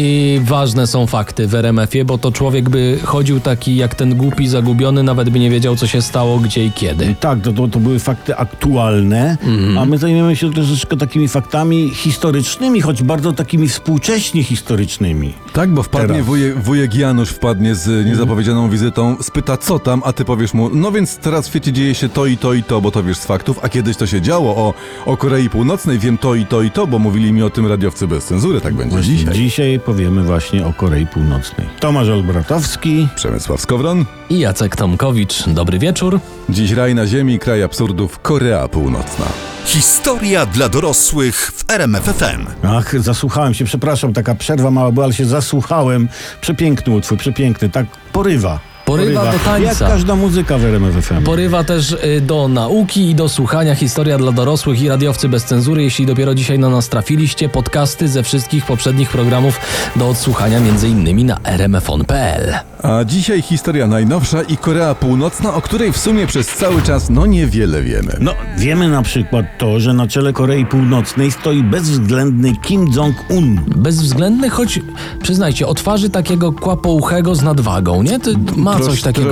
i ważne są fakty w RMF-ie, bo to człowiek by chodził taki jak ten głupi, zagubiony, nawet by nie wiedział, co się stało, gdzie i kiedy. Tak, to, to, to były fakty aktualne, Mhm. a my zajmujemy się troszeczkę takimi faktami historycznymi, choć bardzo takimi współcześnie historycznymi. Tak, bo wpadnie Teraz. wujek, wujek Janusz wpadnie z niezapowiedzianą wizytą, spyta co tam, a ty powiesz mu, no więc teraz w świecie dzieje się to i to i to, bo to wiesz z faktów, a kiedyś to się działo o, o Korei Północnej, wiem to i to i to, bo mówili mi o tym radiowcy bez cenzury, tak będzie Właśnie dzisiaj. Dzisiaj powiemy właśnie o Korei Północnej. Tomasz Olbratowski. Przemysław Skowron, I Jacek Tomkowicz, dobry wieczór. dziś raj na ziemi, kraj absurdów, Korea Północna. Historia dla dorosłych w RMFFM. Ach, zasłuchałem się, przepraszam, taka przerwa mała była, ale się zasłuchałem. Przepiękny utwór, przepiękny, tak porywa. Porywa do tańca. Jak każda muzyka w RMF FM. Porywa też y, do nauki i do słuchania historia dla dorosłych i radiowcy bez cenzury. Jeśli dopiero dzisiaj na nas trafiliście, podcasty ze wszystkich poprzednich programów do odsłuchania między innymi na rmfon.pl. A dzisiaj historia najnowsza i Korea Północna, o której w sumie przez cały czas no niewiele wiemy. No, wiemy na przykład to, że na czele Korei Północnej stoi bezwzględny Kim Jong-un. Bezwzględny, choć przyznajcie, o twarzy takiego kłapouchego z nadwagą, nie? Ty ma coś takiego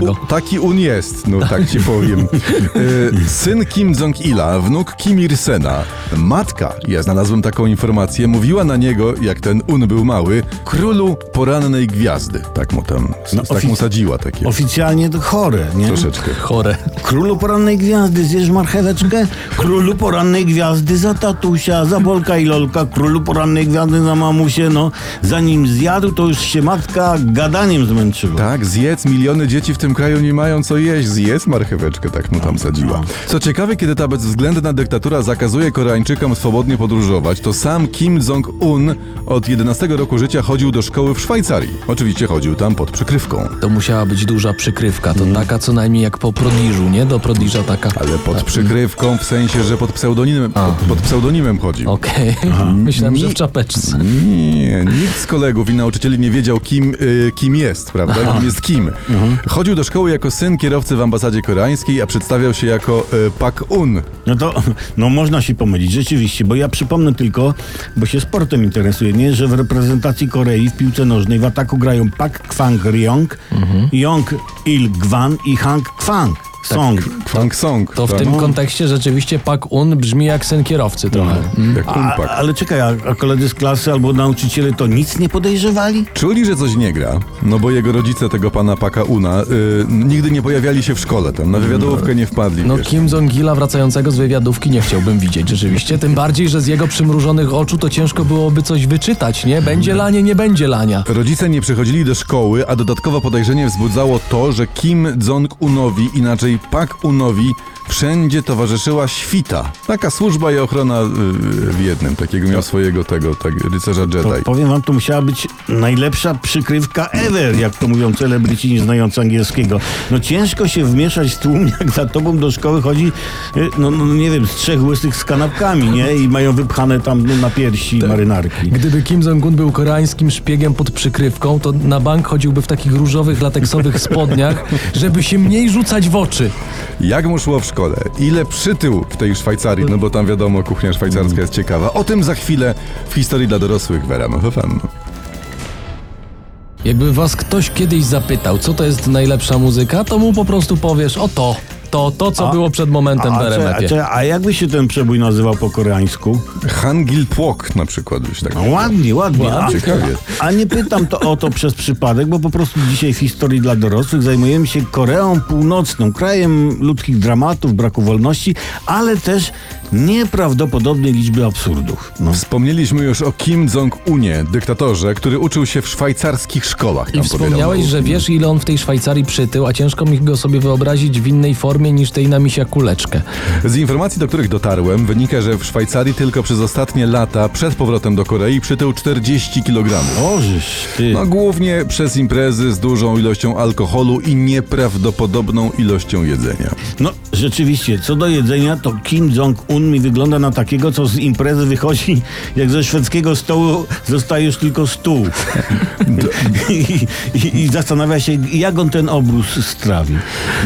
u- Taki un jest, no tak ci powiem. E, Syn Kim Jong-ila, wnuk Kim Il-sena. Matka, ja znalazłem taką informację, mówiła na niego, jak ten un był mały, królu porannej gwiazdy. Tak mu tam, No, tak mu sadziła takie. Oficjalnie to chore, nie? Troszeczkę. Chore. Królu porannej gwiazdy, zjesz marcheweczkę? Królu porannej gwiazdy za tatusia, za Bolka i Lolka. Królu porannej gwiazdy za mamusię, no. Zanim zjadł, to już się matka gadaniem zmęczyła. Tak, zjedz, miliony dzieci w tym kraju nie mają co jeść, zjedz marcheweczkę, tak mu tam sadziła. Co ciekawe, kiedy ta bezwzględna dyktatura zakazuje Koreańczykom swobodnie podróżować, to sam Kim Jong-un od 11 roku życia chodził do szkoły w Szwajcarii. Oczywiście chodził tam pod przykrywką. To musiała być duża przykrywka. To taka co najmniej jak po prodiżu, nie? Do prodiża taka. Ale pod przykrywką w sensie, że pod pseudonimem, pod, pod pseudonimem chodził. Okej. Myślałem, że w czapeczce. Nie, nikt z kolegów i nauczycieli nie wiedział, kim, y, kim jest, prawda? Kim jest kim. Chodził do szkoły jako syn kierowcy w ambasadzie koreańskiej, a przedstawiał się jako y, Pak-un. No to, no można się pomylić, rzeczywiście, bo ja przypomnę tylko, bo się sportem interesuję, nie, że w reprezentacji Korei w piłce nożnej w ataku grają Pak Kwang Ryong, Yong Il Gwan i Hang Kwang Song. Kwang Song. To w tak? tym kontekście rzeczywiście Pak Un brzmi jak syn kierowcy trochę. Mm. Jak A, ale czekaj, a, a koledzy z klasy albo nauczyciele to nic nie podejrzewali? Czuli, że coś nie gra, no bo jego rodzice tego pana Paka Una y, nigdy nie pojawiali się w szkole tam, na wywiadówkę nie wpadli. No wiesz. Kim Jong-ila wracającego z wywiadówki nie chciałbym widzieć rzeczywiście. Tym bardziej, że z jego przymrużonych oczu to ciężko byłoby coś wyczytać, nie? Będzie lanie, nie będzie lania. Rodzice nie przychodzili do szkoły, a dodatkowo podejrzenie wzbudzało to, że Kim Jong-unowi, inaczej Pak-unowi, wszędzie towarzyszyła świta. Taka służba i ochrona y, w jednym. Takiego miał swojego tego, tak, rycerza To Jedi. powiem wam, to musiała być najlepsza przykrywka ever, jak to mówią celebryci nie znający angielskiego. No ciężko się wmieszać w tłum, jak za tobą do szkoły chodzi, y, no, no nie wiem, z trzech łysych z kanapkami, nie? I mają wypchane tam no, na piersi marynarki. Gdyby Kim Jong-un był koreańskim szpiegiem pod przykrywką, to na bank chodziłby w takich różowych, lateksowych spodniach, żeby się mniej rzucać w oczy. Jak mu szło w szkole? Ile przytył w tej Szwajcarii? No bo tam wiadomo, kuchnia szwajcarska jest ciekawa. O tym za chwilę w historii dla dorosłych w RMF. Jakby was ktoś kiedyś zapytał, co to jest najlepsza muzyka, to mu po prostu powiesz, o to, to, to co A- było przed momentem w A, cze- a, cze- a jakby się ten przebój nazywał po koreańsku? Hangil Płok na przykład byś tak No, ładnie, ładnie. A, Ciekawie. a nie pytam to o to przez przypadek, bo po prostu dzisiaj w historii dla dorosłych zajmujemy się Koreą Północną, krajem ludzkich dramatów, braku wolności, ale też nieprawdopodobnej liczby absurdów. No. Wspomnieliśmy już o Kim Jong-unie, dyktatorze, który uczył się w szwajcarskich szkołach. I Tam wspomniałeś, pobierał że nauki. wiesz, ile on w tej Szwajcarii przytył, a ciężko mi go sobie wyobrazić w innej formie niż tej na misia kuleczkę. Z informacji, do których dotarłem, wynika, że w Szwajcarii tylko przez ostatnie lata przed powrotem do Korei przytył 40 kg. Ożysz, ty. No głównie przez imprezy z dużą ilością alkoholu i nieprawdopodobną ilością jedzenia. No, rzeczywiście, co do jedzenia, to Kim Jong-un mi wygląda na takiego, co z imprezy wychodzi, jak ze szwedzkiego stołu zostaje już tylko stół. I, i, I zastanawia się, jak on ten obrus strawi.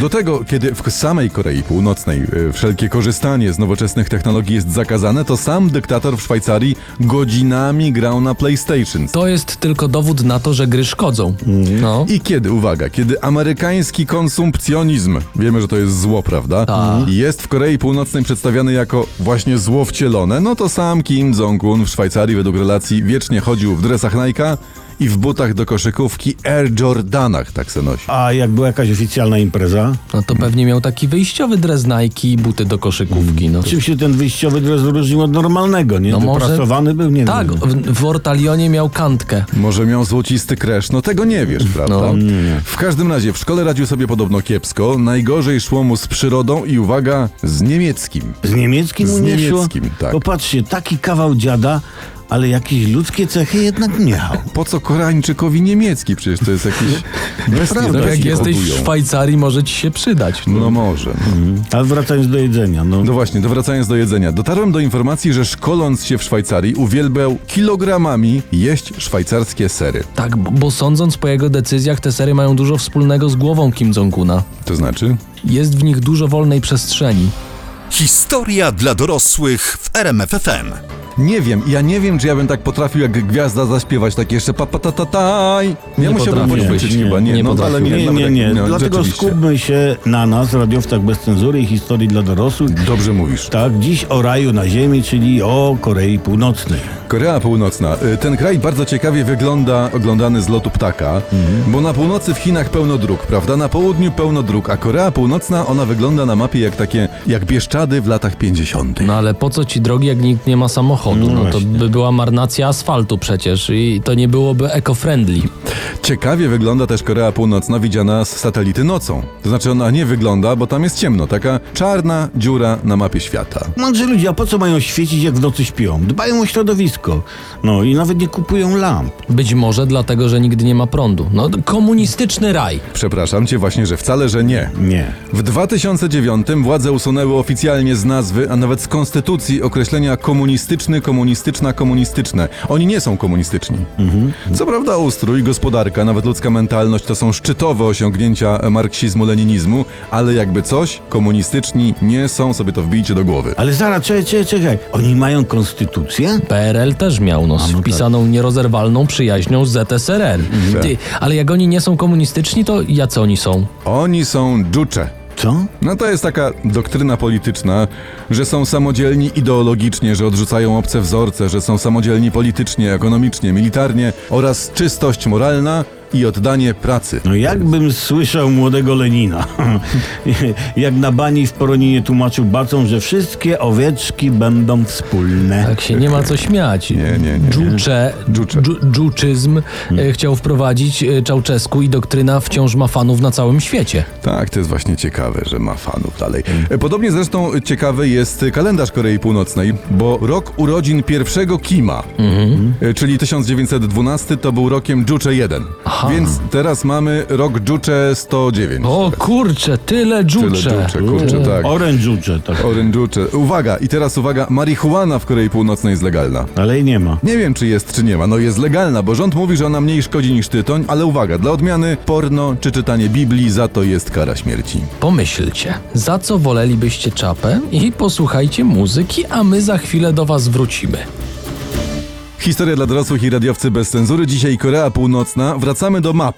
Do tego, kiedy w samej Korei Północnej e, wszelkie korzystanie z nowoczesnych technologii jest zakazane, to sam dyktator w Szwajcarii godzinami grał na PlayStation. To jest tylko dowód na to, że gry szkodzą. No. I kiedy, uwaga, kiedy amerykański konsumpcjonizm, wiemy, że to jest zło, prawda? Tak. Jest w Korei Północnej przedstawiany jako właśnie zło wcielone, no to sam Kim Jong-un w Szwajcarii według relacji wiecznie chodził w dresach Nike'a i w butach do koszykówki Air Jordanach, tak se nosi. A jak była jakaś oficjalna impreza? no to pewnie miał taki wyjściowy dres Nike i buty do koszykówki. No. Czym się ten wyjściowy dres różnił od normalnego, nie? No może- Dopracowany był, nie Tak, wiem. w, w Ortalionie miał kantkę. Może miał złocisty kresz, no tego nie wiesz, prawda? No. W każdym razie w szkole radził sobie podobno kiepsko, najgorzej szło mu z przyrodą i uwaga, z niemieckim. Z niemieckim Z nie niemieckim, tak. Popatrzcie, taki kawał dziada, ale jakieś ludzkie cechy jednak miał. Po co Koreańczykowi niemiecki? Przecież to jest jakiś bestia. Prawda, No, jak jesteś w. Szwajcarii, może ci się przydać. No może. No. Ale wracając do jedzenia, no. no właśnie, to wracając do jedzenia. Dotarłem do informacji, że szkoląc się w Szwajcarii uwielbiał kilogramami jeść szwajcarskie sery. Tak, bo, bo sądząc po jego decyzjach, te sery mają dużo wspólnego z głową Kim Jong-una. To znaczy? Jest w nich dużo wolnej przestrzeni. Historia dla dorosłych w RMFFM. Nie wiem, ja nie wiem, czy ja bym tak potrafił jak gwiazda zaśpiewać takie jeszcze pa pa ta ta taj. Ja Nie musiałbym potrafię. poćwiczyć Nie, chyba, nie, nie no ale nie, Nie, nie, nie. no, Dlatego skupmy się na nas, radiowcach bez cenzury i historii dla dorosłych. Dobrze mówisz. Tak, dziś o raju na ziemi, czyli o Korei Północnej. Korea Północna. Y, Ten kraj bardzo ciekawie wygląda oglądany z lotu ptaka, bo na północy w Chinach pełno dróg, prawda? Na południu pełno dróg, a Korea Północna, ona wygląda na mapie jak takie, jak Bieszczady w latach 50. No ale po co ci drogi, jak nikt nie ma samochodu? No No to by była marnacja asfaltu przecież i to nie byłoby eco-friendly. Ciekawie wygląda też Korea Północna widziana z satelity nocą. To znaczy ona nie wygląda, bo tam jest ciemno, taka czarna dziura na mapie świata. Mądrzy ludzie, a po co mają świecić, jak w nocy śpią? Dbają o środowisko. No i nawet nie kupują lamp. Być może dlatego, że nigdy nie ma prądu. No komunistyczny raj. Przepraszam cię właśnie, że wcale, że nie. Nie. W 2009 władze usunęły oficjalnie z nazwy, a nawet z konstytucji określenia komunistyczny, komunistyczna, komunistyczne. Oni nie są komunistyczni. Co prawda ustrój, gospodarka, nawet ludzka mentalność to są szczytowe osiągnięcia marksizmu-leninizmu, ale jakby coś, komunistyczni nie są, sobie to wbijcie do głowy. Ale zaraz, czekaj, czekaj, czekaj. Oni mają konstytucję? PRL też miał no, tak. wpisaną nierozerwalną przyjaźnią z ZSRR. Mhm. Ty, ale jak oni nie są komunistyczni, to jacy oni są? Oni są dżucze. Co? No to jest taka doktryna polityczna, że są samodzielni ideologicznie, że odrzucają obce wzorce, że są samodzielni politycznie, ekonomicznie, militarnie oraz czystość moralna i oddanie pracy. No jakbym słyszał młodego Lenina, jak na bani w Poroninie tłumaczył bacą, że wszystkie owieczki będą wspólne. Tak się nie ma co śmiać. Nie, nie, nie. Dżucze, Dżucze. dżu- dżuczyzm e, chciał wprowadzić e, Czałczesku i doktryna wciąż ma fanów na całym świecie. Tak, to jest właśnie ciekawe, że ma fanów dalej. E, Podobnie zresztą ciekawy jest kalendarz Korei Północnej, bo rok urodzin pierwszego Kima, e, czyli 1912, to był rokiem Juche 1. Aha. Więc teraz mamy rok Juche 109. O kurcze, tyle Tyle dżucze. Juche, kurczę, tak. Orężucze, tak. Orężucze. Uwaga, i teraz uwaga, marihuana w Korei Północnej jest legalna. Ale jej nie ma. Nie wiem, czy jest, czy nie ma. No jest legalna, bo rząd mówi, że ona mniej szkodzi niż tytoń, ale uwaga, dla odmiany porno czy czytanie Biblii za to jest kara śmierci. Pomyślcie, za co wolelibyście czapę i posłuchajcie muzyki, a my za chwilę do was wrócimy. Historia dla dorosłych i radiowcy bez cenzury. Dzisiaj Korea Północna. Wracamy do map.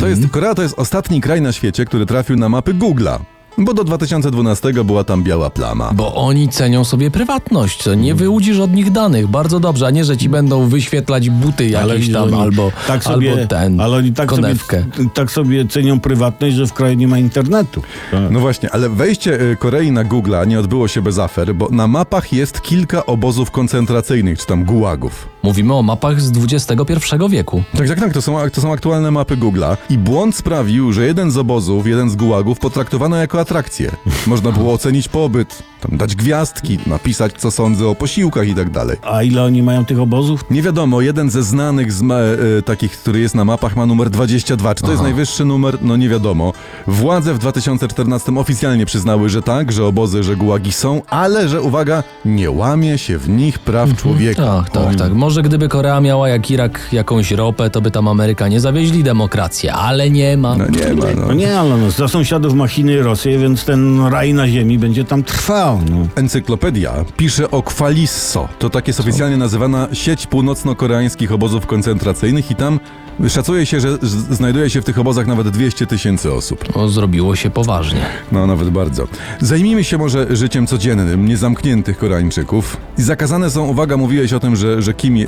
To jest, Korea to jest ostatni kraj na świecie, który trafił na mapy Google'a. Bo do 2012 była tam biała plama. Bo oni cenią sobie prywatność, nie wyłudzisz od nich danych. Bardzo dobrze, a nie, że ci będą wyświetlać buty jakieś oni- tam albo, tak sobie, albo ten, ale oni tak konewkę. sobie, tak sobie cenią prywatność, że w kraju nie ma internetu. Tak. No właśnie, ale wejście y, Korei na Google'a nie odbyło się bez afer, bo na mapach jest kilka obozów koncentracyjnych, czy tam gułagów. Mówimy o mapach z XXI wieku. Tak, tak, tak, to są, to są aktualne mapy Google'a. I błąd sprawił, że jeden z obozów, jeden z gułagów potraktowano jako atrakcję. Można było ocenić pobyt, tam dać gwiazdki, napisać co sądzę o posiłkach i tak dalej. A ile oni mają tych obozów? Nie wiadomo, jeden ze znanych z ma, e, takich, który jest na mapach ma numer 22. Czy to jest najwyższy numer? No nie wiadomo. Władze w 2014 oficjalnie przyznały, że tak, że obozy, że gułagi są, ale że uwaga, nie łamie się w nich praw człowieka. Tak, tak, tak. Może gdyby Korea miała jak Irak jakąś ropę, to by tam Amerykanie zawieźli demokrację, ale nie ma. No nie ma, No no. nie, ale no, za sąsiadów ma Chiny i Rosję, więc ten raj na ziemi będzie tam trwał. No. Encyklopedia pisze o Kwalisso. To tak jest oficjalnie nazywana sieć północno-koreańskich obozów koncentracyjnych i tam szacuje się, że znajduje się w tych obozach nawet 200 tysięcy osób. No, zrobiło się poważnie. No, nawet bardzo. Zajmijmy się może życiem codziennym, niezamkniętych Koreańczyków. I zakazane są, uwaga, mówiłeś o tym, że, że Kim je,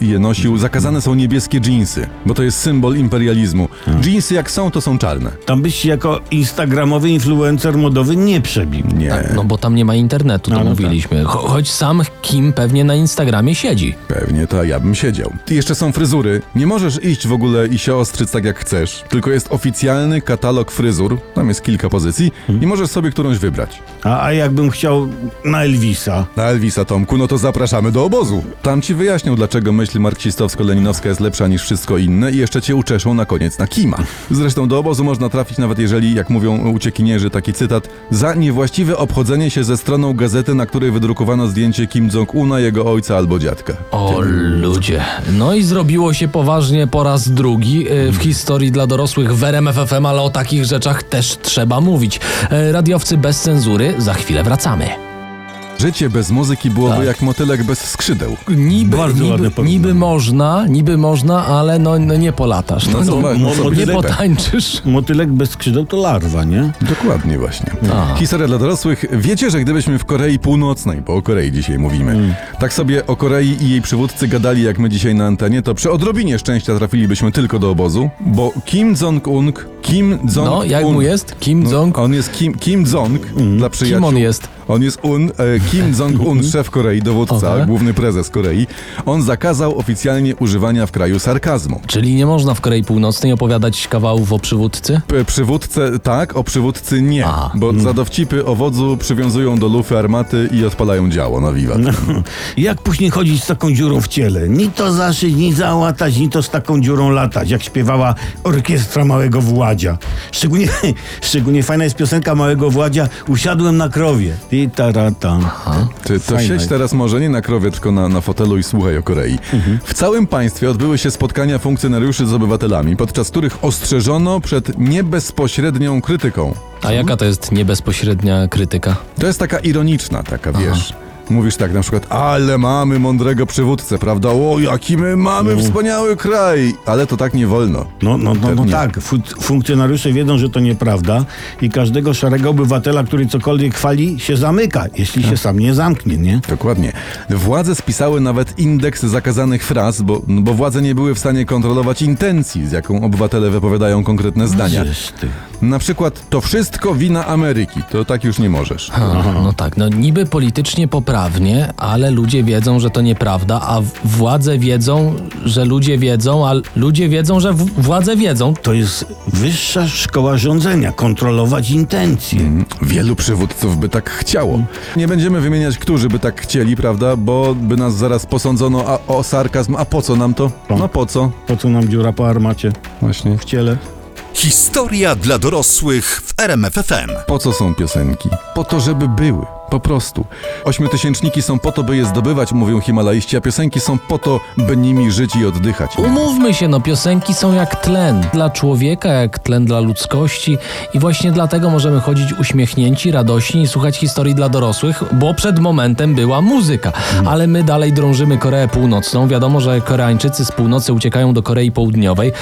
je nosił, zakazane są niebieskie dżinsy, bo to jest symbol imperializmu. Dżinsy jak są, to są czarne. Tam byś się jako instagramowy influencer modowy nie przebił. Nie, Tak, no bo tam nie ma internetu, to No, no mówiliśmy. Cho choć sam Kim pewnie na Instagramie siedzi. pewnie to ja bym siedział. I jeszcze są fryzury. Nie możesz iść w ogóle i się ostrzyć tak jak chcesz, tylko jest oficjalny katalog fryzur, tam jest kilka pozycji i możesz sobie którąś wybrać. A, a jakbym chciał na Elvisa? Na Elvisa Tomku, no to zapraszamy do obozu. Tam ci wyjaśnią, dlaczego myśl marksistowsko-leninowska jest lepsza niż wszystko inne i jeszcze cię uczeszą na koniec na Kima. Zresztą do obozu można trafić nawet jeżeli, jak mówią uciekinierzy, taki cytat, za niewłaściwe obchodzenie się ze stroną gazety, na której wydrukowano zdjęcie Kim Jong-una, jego ojca albo dziadka. O ludzie. No i zrobiło się poważnie po raz drugi y, w historii dla dorosłych w RMF FM, ale o takich rzeczach też trzeba mówić. E, Radiowcy bez cenzury, za chwilę wracamy. Życie bez muzyki byłoby Tak. jak motylek bez skrzydeł. Niby, Bardzo niby, niby można, niby można, ale no, no nie polatasz. No, No no, no nie potańczysz. Motylek bez skrzydeł to larwa, nie? Dokładnie właśnie. A. Historia dla dorosłych. Wiecie, że gdybyśmy w Korei Północnej, bo o Korei dzisiaj mówimy, tak sobie o Korei i jej przywódcy gadali jak my dzisiaj na antenie, to przy odrobinie szczęścia trafilibyśmy tylko do obozu, bo Kim Jong-un, Kim Jong-un... No, jak mu jest? Kim No, Jong? On jest Kim, Kim Jong dla przyjaciół. Kim on jest? On jest Un, e, Kim Jong-un, szef Korei, dowódca, Okej. główny prezes Korei. On zakazał oficjalnie używania w kraju sarkazmu. Czyli nie można w Korei Północnej opowiadać kawałów o przywódcy? P- Przywódcę tak, o przywódcy nie, A. bo za dowcipy o wodzu przywiązują do lufy armaty i odpalają działo na wiwat. Jak później chodzić z taką dziurą w ciele? Ni to zaszyć, ni załatać, ni to z taką dziurą latać, jak śpiewała orkiestra Małego Władzia. Szczególnie, szczególnie fajna jest piosenka Małego Władzia Usiadłem na krowie. I tarata. Ty, to Fajna siedź jest. teraz może nie na krowie, tylko na, na fotelu i słuchaj o Korei. W całym państwie odbyły się spotkania funkcjonariuszy z obywatelami, podczas których ostrzeżono przed niebezpośrednią krytyką. A jaka to jest niebezpośrednia krytyka? To jest taka ironiczna, taka wiesz. Mówisz tak na przykład, ale mamy mądrego przywódcę, prawda? O, jaki my mamy wspaniały kraj! Ale to tak nie wolno. No, no, no, no tak, Fu- funkcjonariusze wiedzą, że to nieprawda i każdego szarego obywatela, który cokolwiek chwali, się zamyka, jeśli się sam nie zamknie, nie? Dokładnie. Władze spisały nawet indeks zakazanych fraz, bo, no bo władze nie były w stanie kontrolować intencji, z jaką obywatele wypowiadają konkretne zdania. Na przykład, to wszystko wina Ameryki. To tak już nie możesz. A, no tak, no niby politycznie poprawnie, ale ludzie wiedzą, że to nieprawda, a władze wiedzą, że ludzie wiedzą, a ludzie wiedzą, że w- władze wiedzą. To jest wyższa szkoła rządzenia, kontrolować intencje. Wielu przywódców by tak chciało. Nie będziemy wymieniać, którzy by tak chcieli, prawda? Bo by nas zaraz posądzono a, o sarkazm. A po co nam to? No po co? Po co nam dziura po armacie Właśnie. w ciele? Historia dla dorosłych w RMF FM. Po co są piosenki? Po to, żeby były. Po prostu. Ośmiotysięczniki są po to, by je zdobywać, mówią Himalaiści, a piosenki są po to, by nimi żyć i oddychać. Umówmy się, no piosenki są jak tlen dla człowieka, jak tlen dla ludzkości i właśnie dlatego możemy chodzić uśmiechnięci, radośni i słuchać historii dla dorosłych, bo przed momentem była muzyka. Ale my dalej drążymy Koreę Północną. Wiadomo, że Koreańczycy z północy uciekają do Korei Południowej,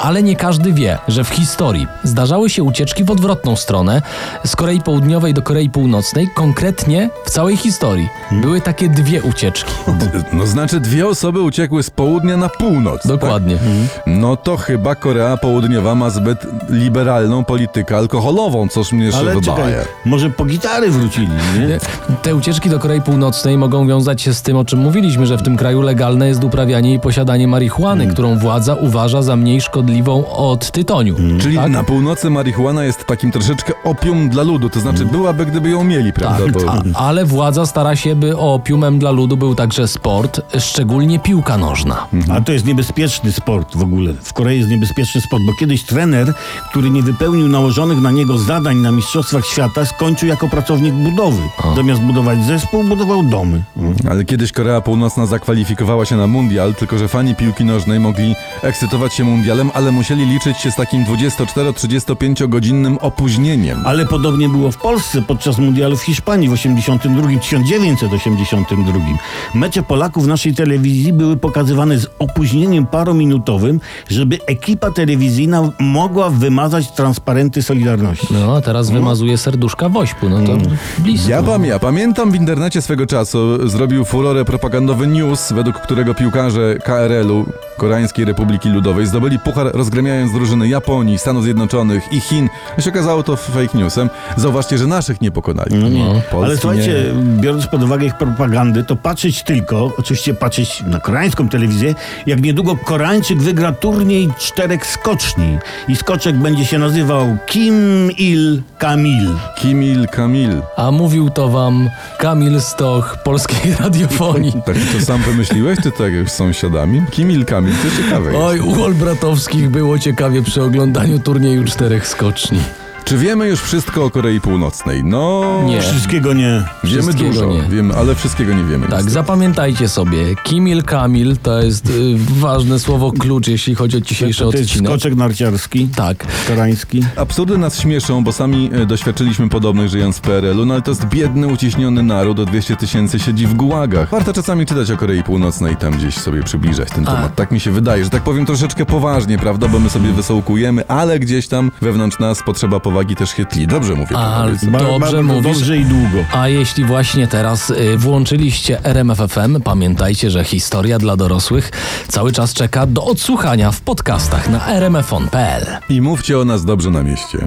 ale nie każdy wie, że w historii zdarzały się ucieczki w odwrotną stronę z Korei Południowej do Korei Północnej, konkretnie w całej historii. Były takie dwie ucieczki. D- No znaczy, dwie osoby uciekły z południa na północ. Dokładnie. Tak? No to chyba Korea Południowa ma zbyt liberalną politykę alkoholową, coż mnie się Ale czekaj, wydaje. może po gitary wrócili, nie? Te ucieczki do Korei Północnej mogą wiązać się z tym, o czym mówiliśmy, że w tym kraju legalne jest uprawianie i posiadanie marihuany, którą władza uważa za mniej szkodliwą od tytoniu. Czyli Tak? na północy marihuana jest takim troszeczkę opium dla ludu, to znaczy byłaby, gdyby ją mieli, prawda? Tak, Bo A, ale władza stara się, by opiumem dla ludu był także sport, szczególnie piłka nożna. A to jest niebezpieczny sport w ogóle. W Korei jest niebezpieczny sport, bo kiedyś trener, który nie wypełnił nałożonych na niego zadań na Mistrzostwach Świata, skończył jako pracownik budowy. Zamiast budować zespół, budował domy. Ale kiedyś Korea Północna zakwalifikowała się na mundial, tylko że fani piłki nożnej mogli ekscytować się mundialem, ale musieli liczyć się z takim 24-35 godzinnym opóźnieniem. Ale podobnie było w Polsce podczas mundialu w Hiszpanii w 82, 1982. Mecze Polaków w naszej telewizji były pokazywane z opóźnieniem parominutowym, żeby ekipa telewizyjna mogła wymazać transparenty Solidarności. No, a teraz wymazuje serduszka wośpu, no to blisko. Ja, pam, ja pamiętam w internecie swego czasu zrobił furorę propagandowy news, według którego piłkarze KRL-u, Koreańskiej Republiki Ludowej, zdobyli puchar rozgremiając drużyny Japonii, Stanów Zjednoczonych i Chin. No się okazało to fake newsem. Zauważcie, że naszych nie pokonali. No nie. Polski Ale słuchajcie, nie. biorąc pod uwagę ich propagandę, to patrzeć tylko, oczywiście patrzeć na koreańską telewizję, jak niedługo Koreańczyk wygra turniej czterech skoczni. I skoczek będzie się nazywał Kim Il Kamil. Kimil Kamil. A mówił to wam Kamil Stoch Polskiej Radiofonii. Tak ty to sam wymyśliłeś, czy tak jak z sąsiadami? Kimil Kamil, to ciekawe jest. Oj, u Olbratowskich było ciekawie przy oglądaniu turnieju czterech skoczni. Czy wiemy już wszystko o Korei Północnej? No... Nie. Wszystkiego nie. Wiemy Wszystkiego dużo, nie. wiemy, ale wszystkiego nie wiemy. Tak, niestety. zapamiętajcie sobie. Kimil Kamil to jest y, ważne słowo klucz, jeśli chodzi o dzisiejszy To, to jest odcinek. skoczek narciarski, Tak. koreański. Absurdy nas śmieszą, bo sami e, doświadczyliśmy podobnych żyjąc w PRL-u, no ale to jest biedny, uciśniony naród, o 200 tysięcy siedzi w gułagach. Warto czasami czytać o Korei Północnej i tam gdzieś sobie przybliżać ten temat. Tak mi się wydaje, że tak powiem troszeczkę poważnie, prawda, bo my sobie wysołkujemy, ale gdzieś tam wewnątrz nas potrzeba powagi też chytli. Dobrze mówię, A? Ba- Dobrze bardzo mówisz. Dobrze i długo. A jeśli właśnie teraz y, włączyliście RMFFM, pamiętajcie, że historia dla dorosłych cały czas czeka do odsłuchania w podcastach na rmfon.pl. I mówcie o nas dobrze na mieście.